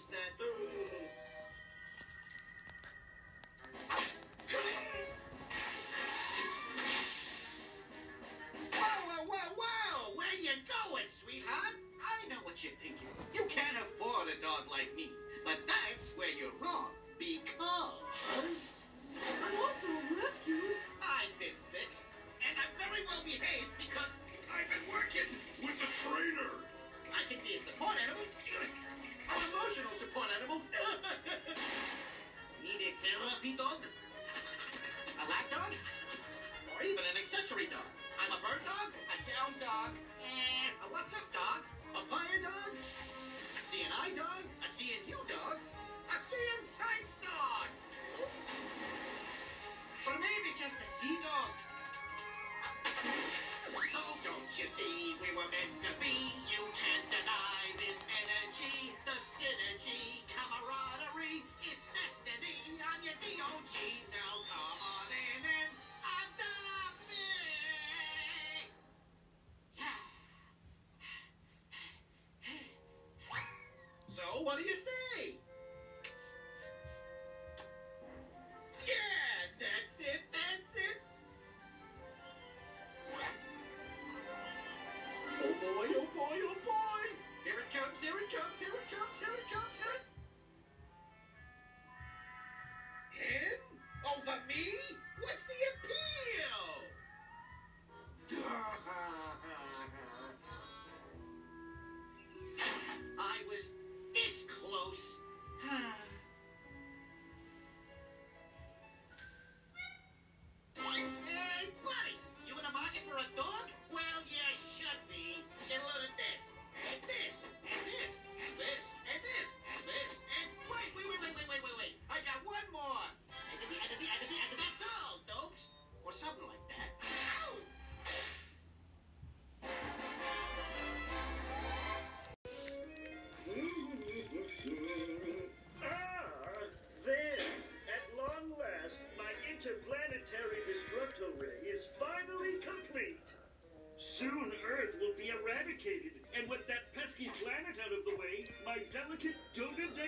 Whoa, whoa, whoa, whoa! Where you going, sweetheart? I know what you're thinking. You can't afford a dog like me. But that's where you're wrong. Because. I'm also a rescue. I've been fixed, and I'm very well behaved because you see we were meant to be? You can't deny this energy, the synergy, camaraderie. It's destiny on your DOG. Now come on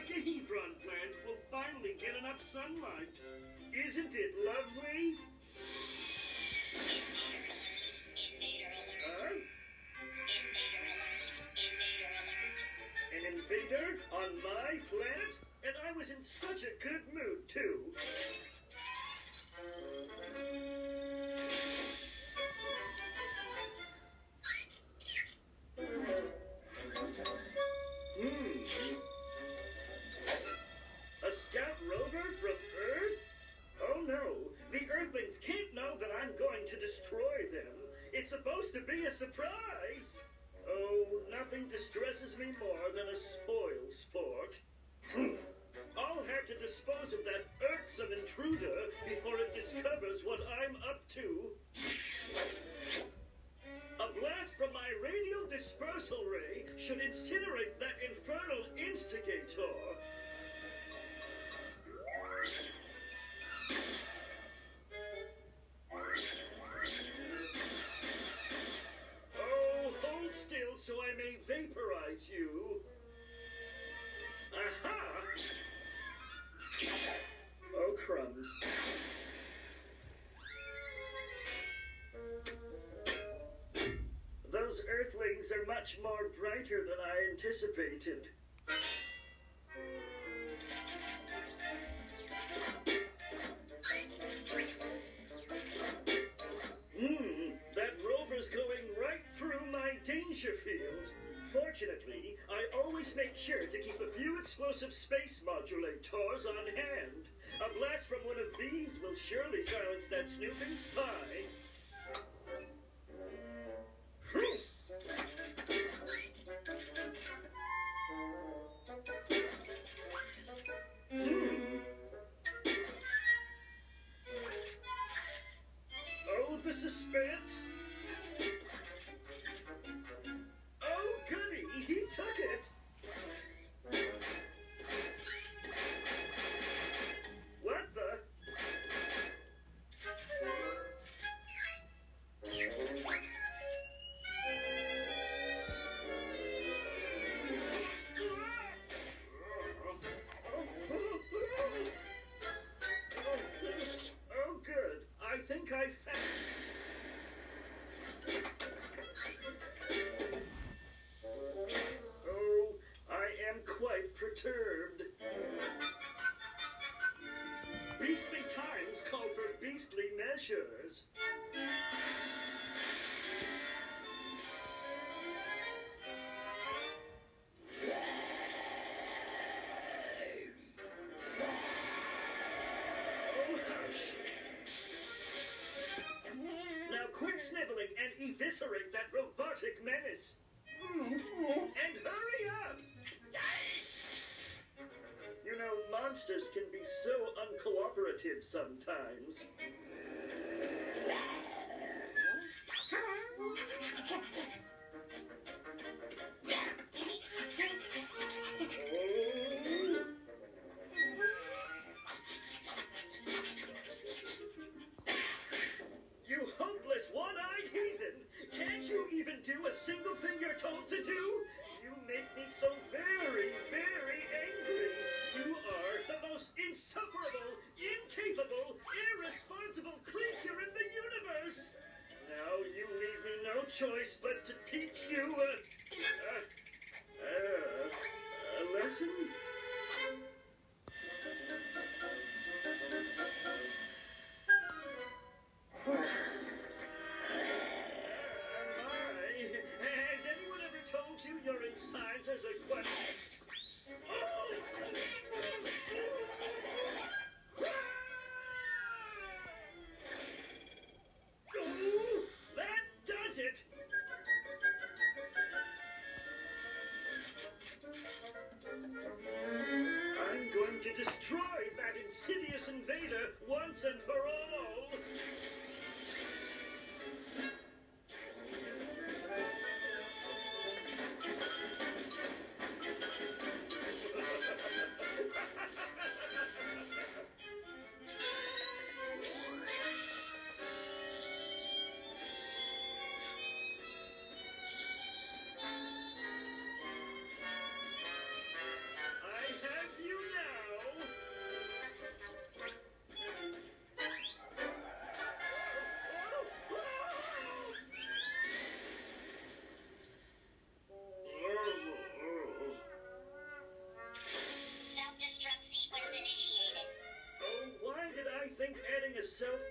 dodecahedron plant will finally get enough sunlight. Isn't it lovely? Huh? An invader on my planet? And I was in such a good mood, too. Supposed to be a surprise. Oh, nothing distresses me more than a spoil sport. Hmm. I'll have to dispose of that irksome intruder before it discovers what I'm up to. A blast from my radio dispersal ray should incinerate that infernal instigator. Much more brighter than I anticipated. Hmm, that rover's going right through my danger field. Fortunately, I always make sure to keep a few explosive space modulators on hand. A blast from one of these will surely silence that snooping spy. The Now quit sniveling and eviscerate that robotic menace. And hurry up! You know, monsters can be so uncooperative sometimes. Choice but to teach you a, a, a, a lesson. To destroy that insidious invader once and for all!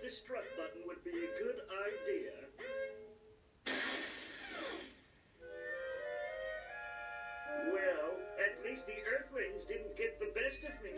A self-destruct button would be a good idea? Well, at least the Earthlings didn't get the best of me.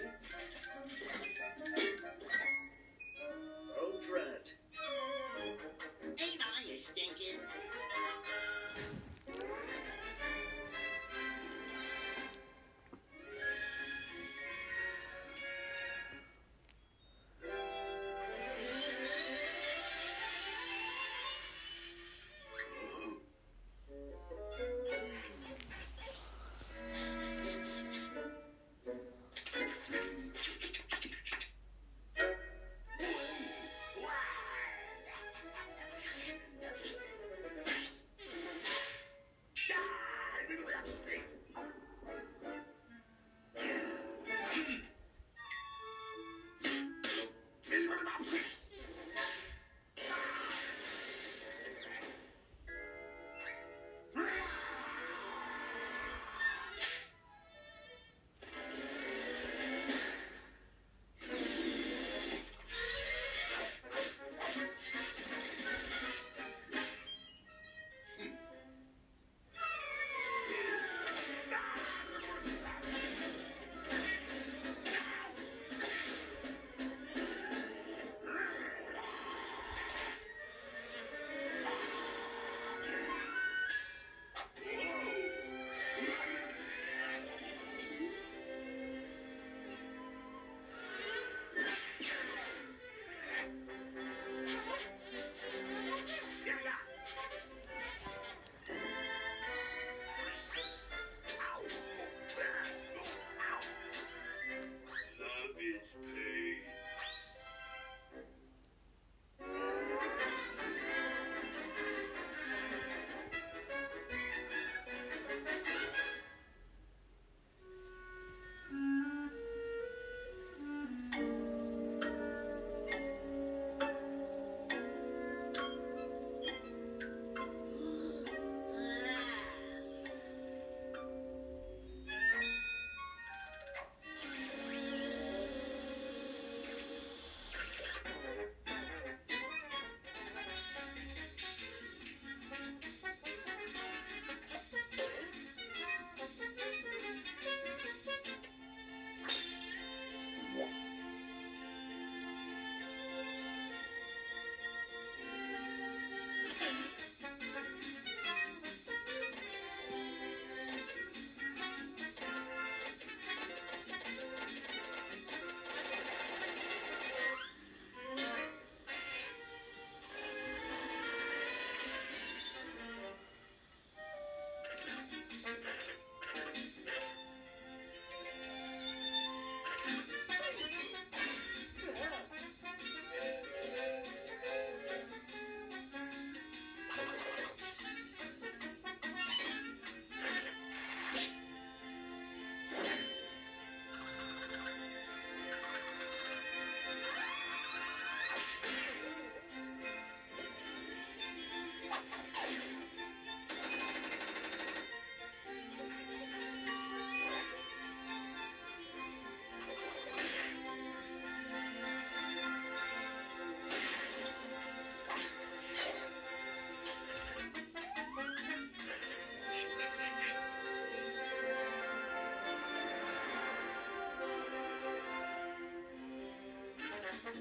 Thank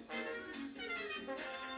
you.